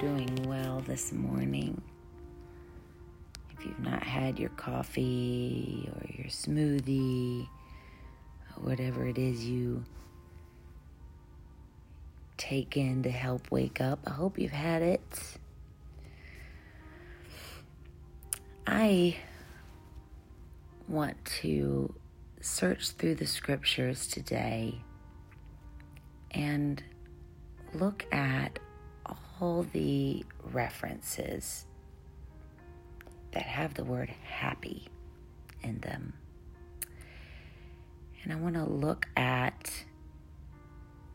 doing well this morning. If you've not had your coffee or your smoothie, or whatever it is you take in to help wake up, I hope you've had it. I want to search through the scriptures today and look at all the references that have the word happy in them. And I want to look at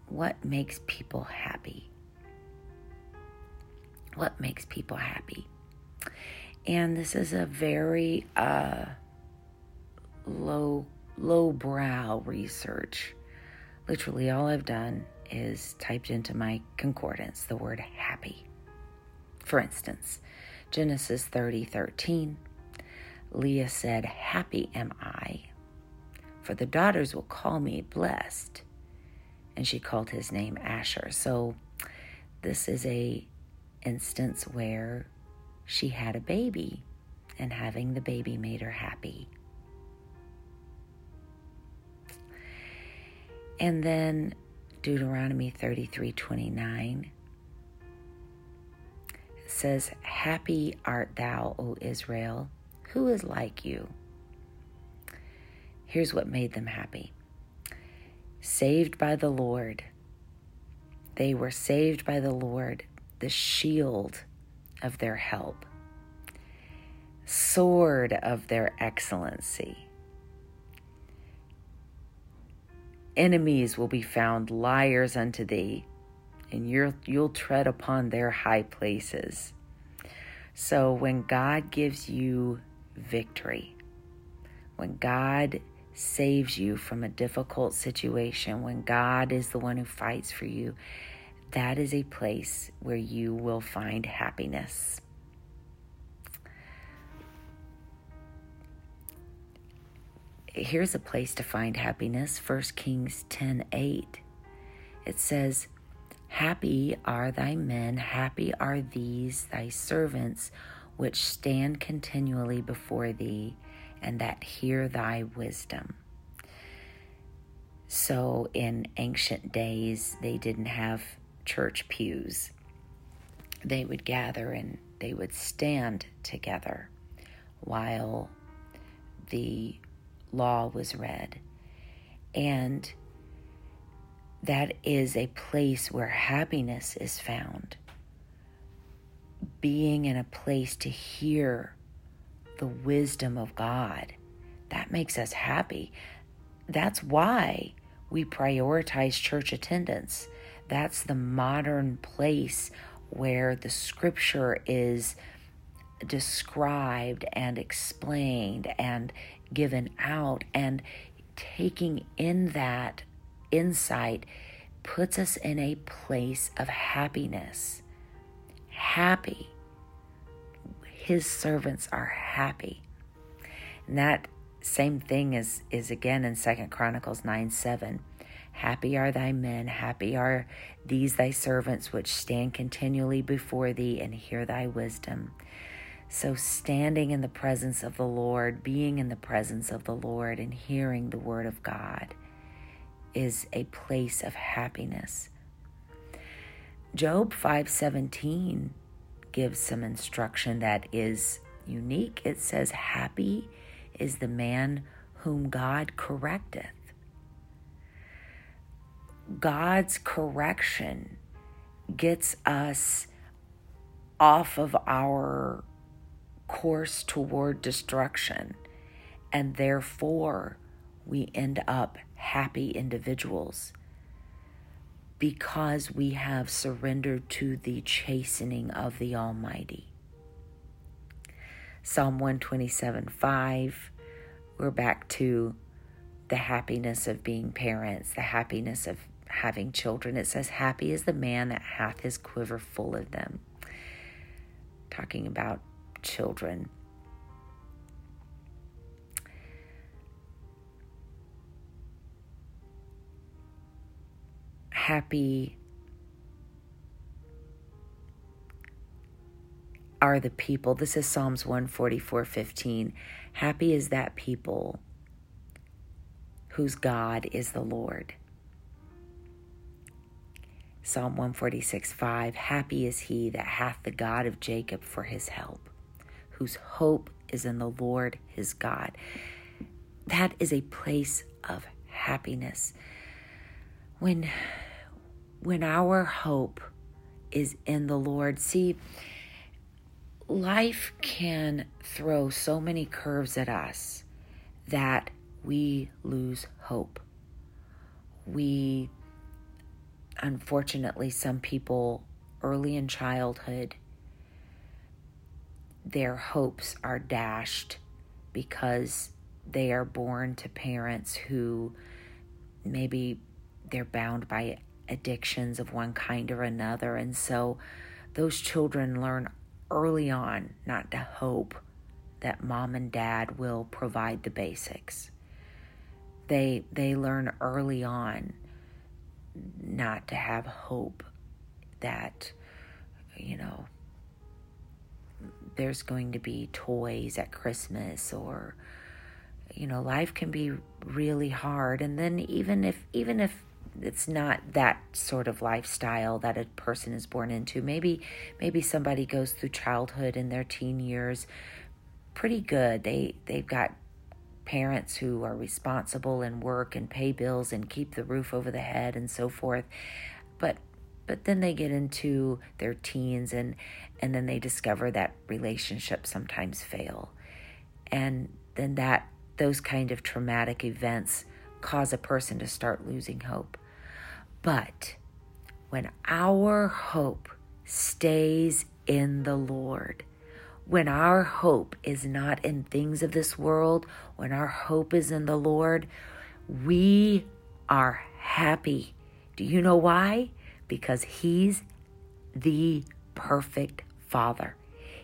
what makes people happy. What makes people happy? And this is a very uh, low low brow research. Literally, all I've done is typed into my concordance the word happy. For instance, Genesis 30 13, Leah said, Happy am I, for the daughters will call me blessed. And she called his name Asher. So this is a instance where she had a baby, and having the baby made her happy. And then Deuteronomy 33 29 says, Happy art thou, O Israel, who is like you? Here's what made them happy saved by the Lord. They were saved by the Lord, the shield of their help, sword of their excellency enemies will be found liars unto thee, and you you'll tread upon their high places. So when God gives you victory, when God saves you from a difficult situation, when God is the one who fights for you, that is a place where you will find happiness. Here's a place to find happiness 1 Kings 10 8. It says, Happy are thy men, happy are these thy servants, which stand continually before thee, and that hear thy wisdom. So, in ancient days, they didn't have church pews. They would gather and they would stand together while the law was read. And that is a place where happiness is found. Being in a place to hear the wisdom of God, that makes us happy. That's why we prioritize church attendance. That's the modern place where the scripture is described and explained and given out and taking in that insight puts us in a place of happiness. Happy. His servants are happy. And that same thing is, is again in Second Chronicles 9 7. Happy are thy men, happy are these thy servants which stand continually before thee and hear thy wisdom. So, standing in the presence of the Lord, being in the presence of the Lord, and hearing the word of God is a place of happiness. Job 5:17 gives some instruction that is unique. It says, "Happy is the man whom God correcteth." God's correction gets us off of our course toward destruction, and therefore we end up happy individuals because we have surrendered to the chastening of the Almighty. Psalm 127 5, we're back to the happiness of being parents, the happiness of having children. It says, Happy is the man that hath his quiver full of them. Talking about children. Happy are the people. This is Psalms 144 15. Happy is that people whose God is the Lord. Psalm 146 5 Happy is he that hath the God of Jacob for his help, whose hope is in the Lord his God. That is a place of happiness. When when our hope is in the Lord, see, life can throw so many curves at us that we lose hope. We, unfortunately, some people early in childhood, their hopes are dashed because they are born to parents who maybe they're bound by addictions of one kind or another. And so those children learn early on not to hope that mom and dad will provide the basics. They they learn early on not to have hope that you know there's going to be toys at Christmas or you know life can be really hard and then even if even if it's not that sort of lifestyle that a person is born into. Maybe maybe somebody goes through childhood in their teen years pretty good. They they've got parents who are responsible and work and pay bills and keep the roof over the head and so forth. But but then they get into their teens and and then they discover that relationships sometimes fail. And then that those kind of traumatic events cause a person to start losing hope. But when our hope stays in the Lord, when our hope is not in things of this world, when our hope is in the Lord, we are happy. Do you know why? Because He's the perfect Father.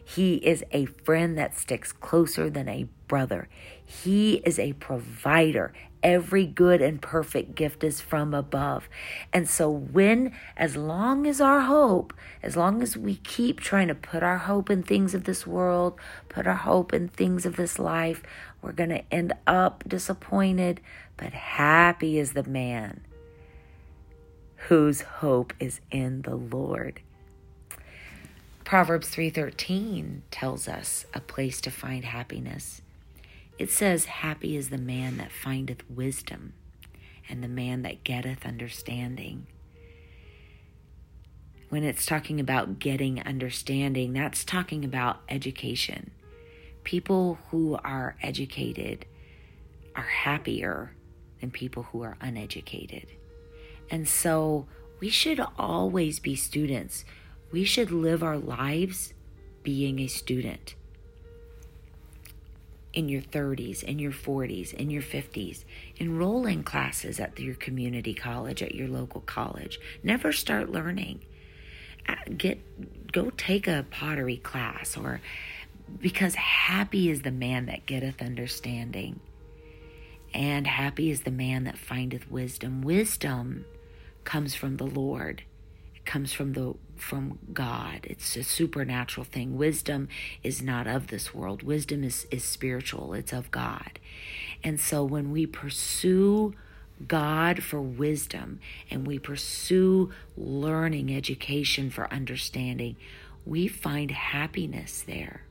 He is a friend that sticks closer than a brother. He is a provider. Every good and perfect gift is from above. And so, when, as long as our hope, as long as we keep trying to put our hope in things of this world, put our hope in things of this life, we're going to end up disappointed. But happy is the man whose hope is in the Lord. Proverbs 3:13 tells us a place to find happiness. It says, Happy is the man that findeth wisdom, and the man that getteth understanding. When it's talking about getting understanding, that's talking about education. People who are educated are happier than people who are uneducated. And so we should always be students. We should live our lives being a student in your 30s, in your 40s, in your 50s. Enroll in classes at your community college, at your local college. Never start learning. Uh, get go take a pottery class or because happy is the man that getteth understanding. And happy is the man that findeth wisdom. Wisdom comes from the Lord. It comes from the from God. It's a supernatural thing. Wisdom is not of this world. Wisdom is, is spiritual. It's of God. And so when we pursue God for wisdom and we pursue learning, education for understanding, we find happiness there.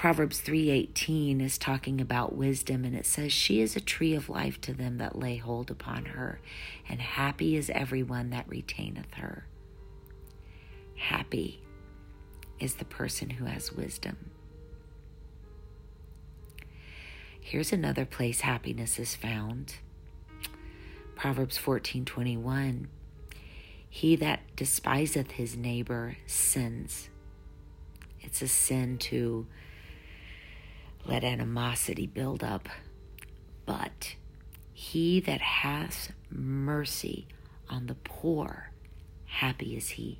Proverbs 3:18 is talking about wisdom and it says she is a tree of life to them that lay hold upon her and happy is everyone that retaineth her. Happy is the person who has wisdom. Here's another place happiness is found. Proverbs 14:21 He that despiseth his neighbor sins. It's a sin to let animosity build up. But he that has mercy on the poor, happy is he.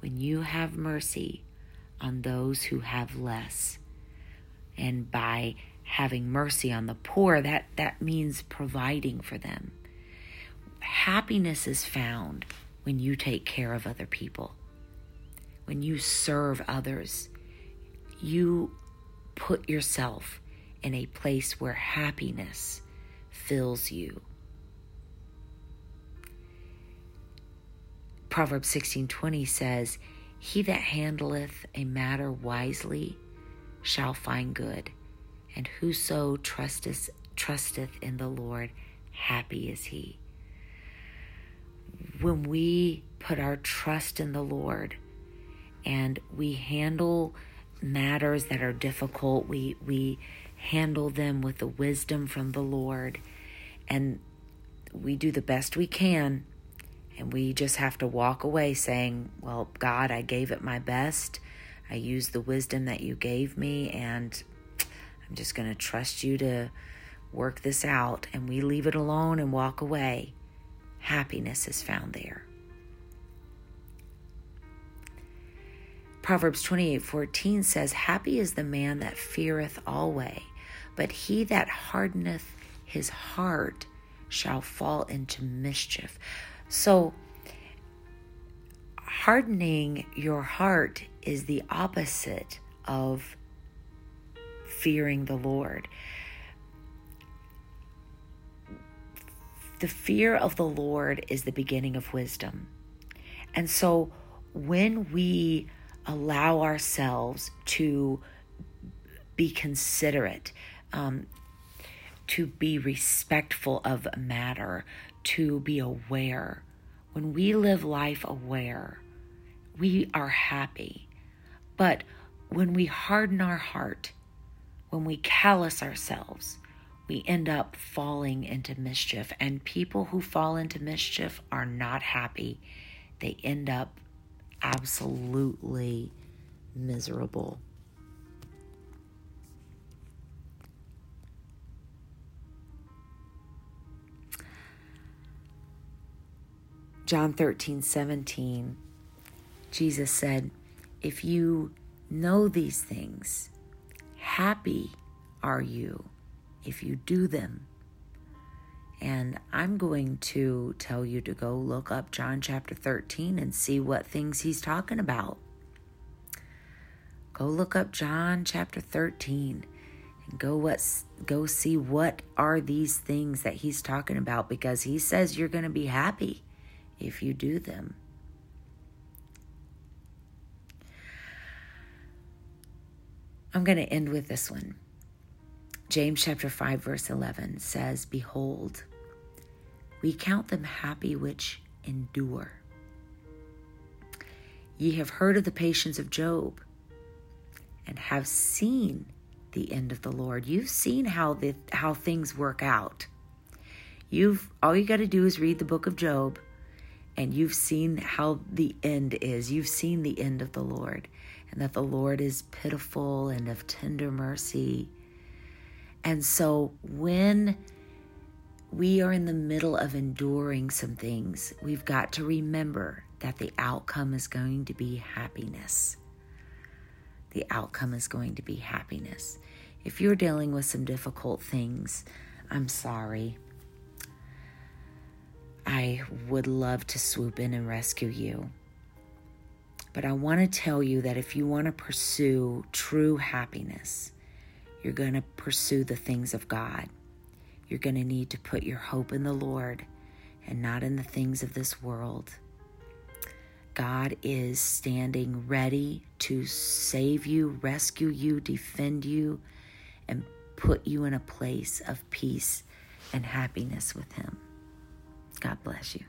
When you have mercy on those who have less, and by having mercy on the poor, that, that means providing for them. Happiness is found when you take care of other people, when you serve others. You put yourself in a place where happiness fills you. Proverbs 16:20 says, "He that handleth a matter wisely shall find good, and whoso trusteth trusteth in the Lord, happy is he." When we put our trust in the Lord and we handle matters that are difficult, we we handle them with the wisdom from the Lord and we do the best we can and we just have to walk away saying, Well, God, I gave it my best. I used the wisdom that you gave me, and I'm just going to trust you to work this out. And we leave it alone and walk away. Happiness is found there. Proverbs 28:14 says, "Happy is the man that feareth alway, but he that hardeneth his heart shall fall into mischief." So, hardening your heart is the opposite of fearing the Lord. The fear of the Lord is the beginning of wisdom. And so, when we allow ourselves to be considerate, um, to be respectful of matter, to be aware. When we live life aware, we are happy. But when we harden our heart, when we callous ourselves, we end up falling into mischief. And people who fall into mischief are not happy. They end up absolutely miserable. John 13, 17, Jesus said, If you know these things, happy are you if you do them. And I'm going to tell you to go look up John chapter 13 and see what things he's talking about. Go look up John chapter 13 and go what go see what are these things that he's talking about because he says you're going to be happy if you do them. I'm going to end with this one. James chapter 5 verse 11 says, "Behold, we count them happy which endure. Ye have heard of the patience of Job and have seen the end of the Lord. You've seen how the how things work out. You've all you got to do is read the book of Job and you've seen how the end is. You've seen the end of the Lord, and that the Lord is pitiful and of tender mercy. And so when we are in the middle of enduring some things, we've got to remember that the outcome is going to be happiness. The outcome is going to be happiness. If you're dealing with some difficult things, I'm sorry. I would love to swoop in and rescue you. But I want to tell you that if you want to pursue true happiness, you're going to pursue the things of God. You're going to need to put your hope in the Lord and not in the things of this world. God is standing ready to save you, rescue you, defend you, and put you in a place of peace and happiness with Him. God bless you.